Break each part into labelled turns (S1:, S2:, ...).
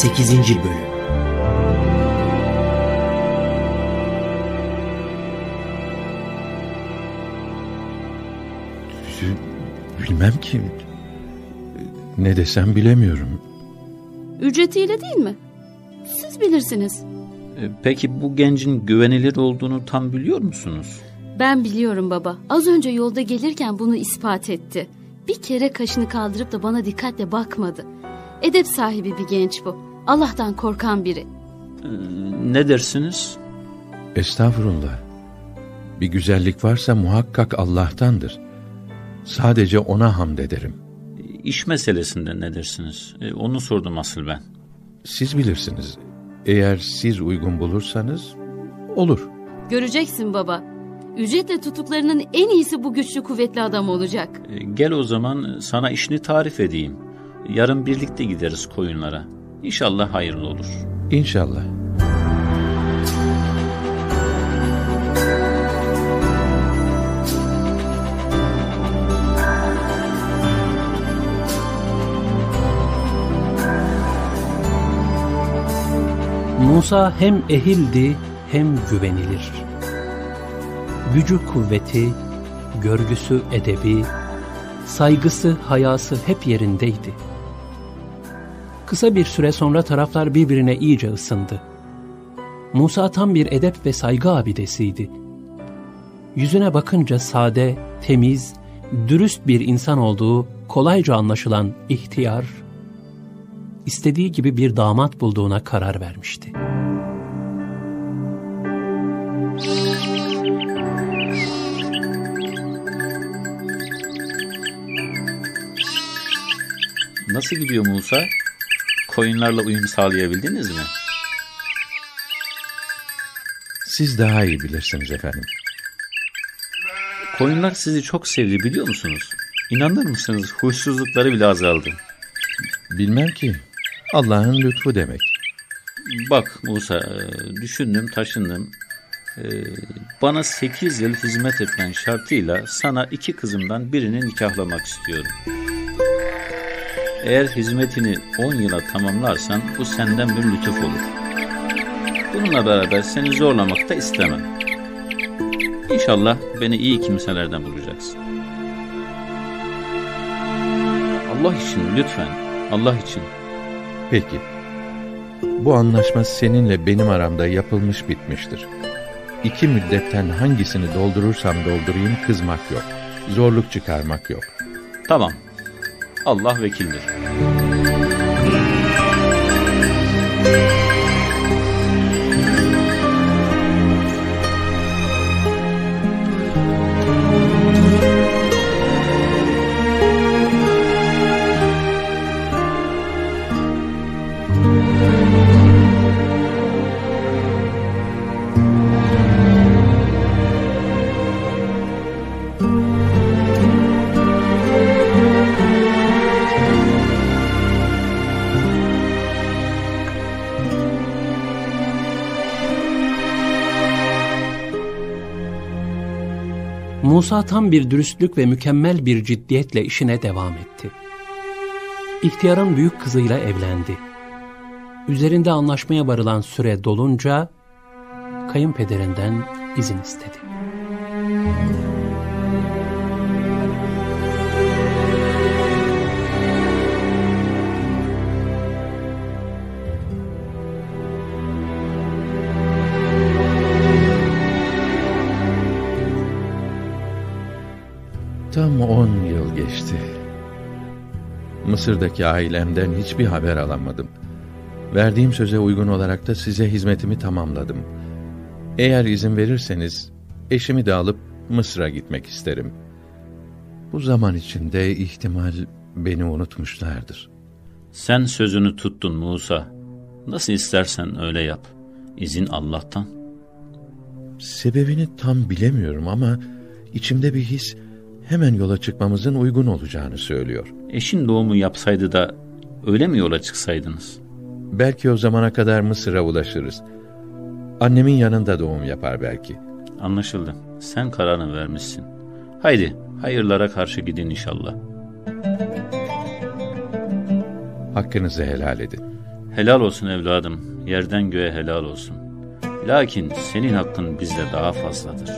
S1: 8. Bölüm
S2: Bilmem ki. Ne desem bilemiyorum.
S3: Ücretiyle değil mi? Siz bilirsiniz.
S4: E, Peki bu gencin güvenilir olduğunu tam biliyor musunuz?
S3: Ben biliyorum baba. Az önce yolda gelirken bunu ispat etti. Bir kere kaşını kaldırıp da bana dikkatle bakmadı. Edep sahibi bir genç bu. Allah'tan korkan biri.
S4: E, Ne dersiniz?
S2: Estağfurullah. Bir güzellik varsa muhakkak Allah'tandır. Sadece ona hamd ederim.
S4: İş meselesinde ne dersiniz? E, Onu sordum asıl ben.
S2: Siz bilirsiniz. Eğer siz uygun bulursanız olur.
S3: Göreceksin baba. Ücretle tutuklarının en iyisi bu güçlü kuvvetli adam olacak.
S4: E, Gel o zaman sana işini tarif edeyim. Yarın birlikte gideriz koyunlara. İnşallah hayırlı olur.
S2: İnşallah.
S5: Musa hem ehildi hem güvenilir. Gücü kuvveti, görgüsü edebi, saygısı hayası hep yerindeydi. Kısa bir süre sonra taraflar birbirine iyice ısındı. Musa tam bir edep ve saygı abidesiydi. Yüzüne bakınca sade, temiz, dürüst bir insan olduğu kolayca anlaşılan ihtiyar, istediği gibi bir damat bulduğuna karar vermişti.
S4: Nasıl gidiyor Musa? Koyunlarla uyum sağlayabildiniz mi?
S2: Siz daha iyi bilirsiniz efendim.
S4: Koyunlar sizi çok sevdi biliyor musunuz? İnanır mısınız huysuzlukları bile azaldı.
S2: Bilmem ki. Allah'ın lütfu demek.
S4: Bak Musa e, düşündüm taşındım. E, Bana 8 yıl hizmet etmen şartıyla sana iki kızımdan birini nikahlamak istiyorum. Eğer hizmetini 10 yıla tamamlarsan bu senden bir lütuf olur. Bununla beraber seni zorlamak da istemem. İnşallah beni iyi kimselerden bulacaksın. Allah için lütfen, Allah için.
S2: Peki. Bu anlaşma seninle benim aramda yapılmış bitmiştir. İki müddetten hangisini doldurursam doldurayım kızmak yok. Zorluk çıkarmak yok.
S4: Tamam. Allah vekildir.
S5: Musa tam bir dürüstlük ve mükemmel bir ciddiyetle işine devam etti. İhtiyarın büyük kızıyla evlendi. Üzerinde anlaşmaya varılan süre dolunca kayınpederinden izin istedi.
S2: Tam on yıl geçti. Mısır'daki ailemden hiçbir haber alamadım. Verdiğim söze uygun olarak da size hizmetimi tamamladım. Eğer izin verirseniz eşimi de alıp Mısır'a gitmek isterim. Bu zaman içinde ihtimal beni unutmuşlardır.
S4: Sen sözünü tuttun Musa. Nasıl istersen öyle yap. İzin Allah'tan.
S2: Sebebini tam bilemiyorum ama içimde bir his hemen yola çıkmamızın uygun olacağını söylüyor.
S4: Eşin doğumu yapsaydı da öyle mi yola çıksaydınız?
S2: Belki o zamana kadar Mısır'a ulaşırız. Annemin yanında doğum yapar belki.
S4: Anlaşıldı. Sen kararını vermişsin. Haydi hayırlara karşı gidin inşallah.
S2: Hakkınızı helal edin.
S4: Helal olsun evladım, yerden göğe helal olsun. Lakin senin hakkın bizde daha fazladır.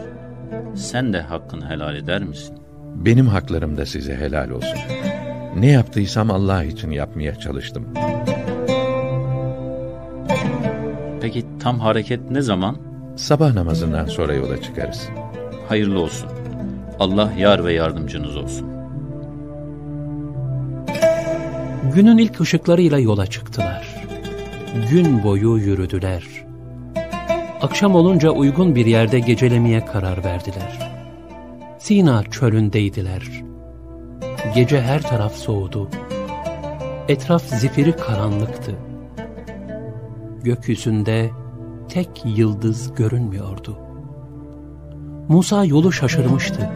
S4: Sen de hakkını helal eder misin?
S2: Benim haklarım da size helal olsun. Ne yaptıysam Allah için yapmaya çalıştım.
S4: Peki tam hareket ne zaman?
S2: Sabah namazından sonra yola çıkarız.
S4: Hayırlı olsun. Allah yar ve yardımcınız olsun.
S5: Günün ilk ışıklarıyla yola çıktılar. Gün boyu yürüdüler. Akşam olunca uygun bir yerde gecelemeye karar verdiler. Sina çölündeydiler. Gece her taraf soğudu. Etraf zifiri karanlıktı. Gökyüzünde tek yıldız görünmüyordu. Musa yolu şaşırmıştı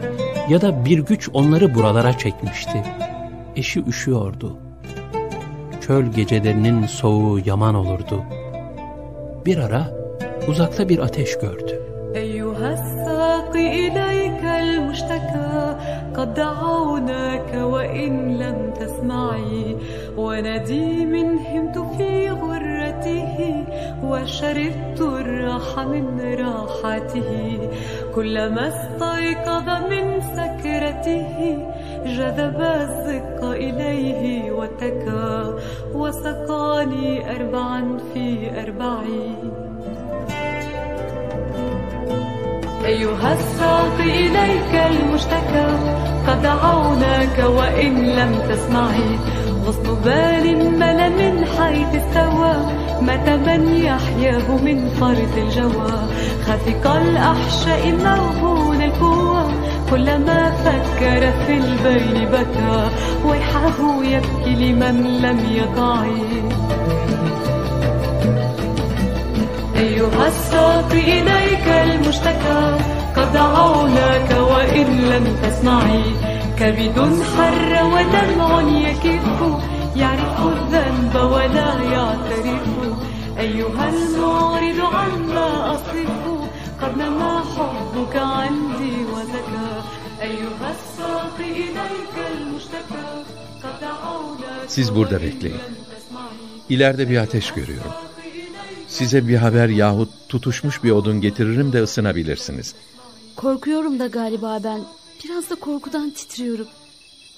S5: ya da bir güç onları buralara çekmişti. Eşi üşüyordu. Çöl gecelerinin soğuğu yaman olurdu. Bir ara uzakta bir ateş gördü.
S1: Eyyuhas المشتكى قد دعوناك وإن لم تسمعي. ونديم همت في غرته وشربت الراح من راحته. كلما استيقظ من سكرته جذب الزق إليه واتكى وسقاني أربعا في أربعين. أيها الساقي إليك المشتكى قد دعوناك وإن لم تسمعي. غصن بال مل من حيث استوى مات من يحياه من فرط الجوى. خفق الأحشاء موهون القوى كلما فكر في البين بكى. ويحه يبكي لمن لم يقعي أيها الساقي المشتكى قد دعوناك وإن لم تسمعي كبد حر ودمع يكف يعرف الذنب ولا يعترف أيها المعرض عما أصف قد نما حبك عندي وزكى أيها الساقي إليك المشتكى قد دعوناك
S2: Siz burada bekleyin. İleride bir ateş görüyorum. Size bir haber yahut tutuşmuş bir odun getiririm de ısınabilirsiniz.
S3: Korkuyorum da galiba ben. Biraz da korkudan titriyorum.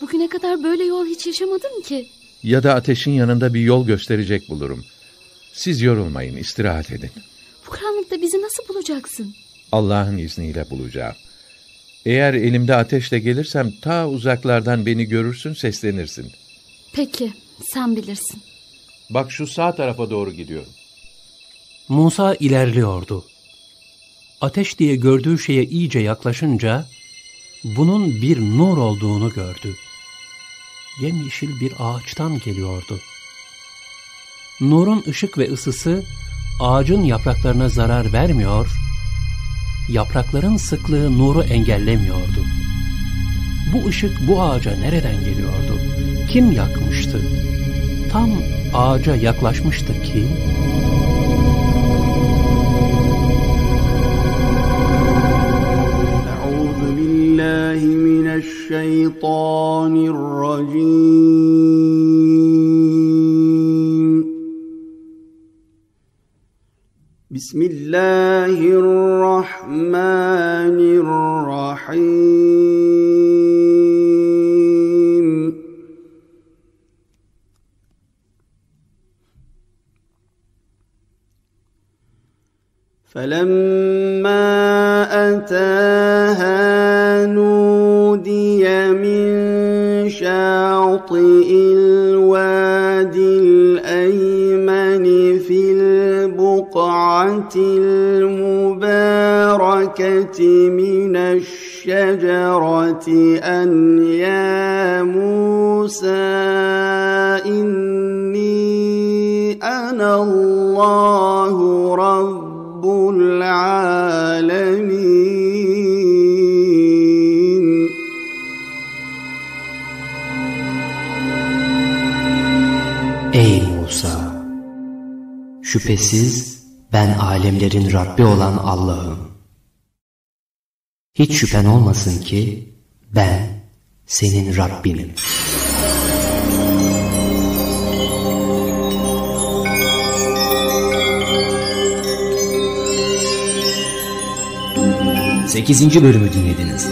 S3: Bugüne kadar böyle yol hiç yaşamadım ki.
S2: Ya da ateşin yanında bir yol gösterecek bulurum. Siz yorulmayın, istirahat edin.
S3: Bu karanlıkta bizi nasıl bulacaksın?
S2: Allah'ın izniyle bulacağım. Eğer elimde ateşle gelirsem ta uzaklardan beni görürsün, seslenirsin.
S3: Peki, sen bilirsin.
S2: Bak şu sağ tarafa doğru gidiyorum.
S5: Musa ilerliyordu. Ateş diye gördüğü şeye iyice yaklaşınca bunun bir nur olduğunu gördü. Yemyeşil bir ağaçtan geliyordu. Nurun ışık ve ısısı ağacın yapraklarına zarar vermiyor, yaprakların sıklığı nuru engellemiyordu. Bu ışık bu ağaca nereden geliyordu? Kim yakmıştı? Tam ağaca yaklaşmıştı ki
S6: الشيطان الرجيم. بسم الله الرحمن الرحيم. فلما أتاها المباركة من الشجرة أن يا موسى إني أنا الله رب العالمين
S7: Ey Musa! Şüphesiz Ben alemlerin Rabbi olan Allah'ım. Hiç şüphen olmasın ki ben senin Rabbinim.
S8: Sekizinci bölümü dinlediniz.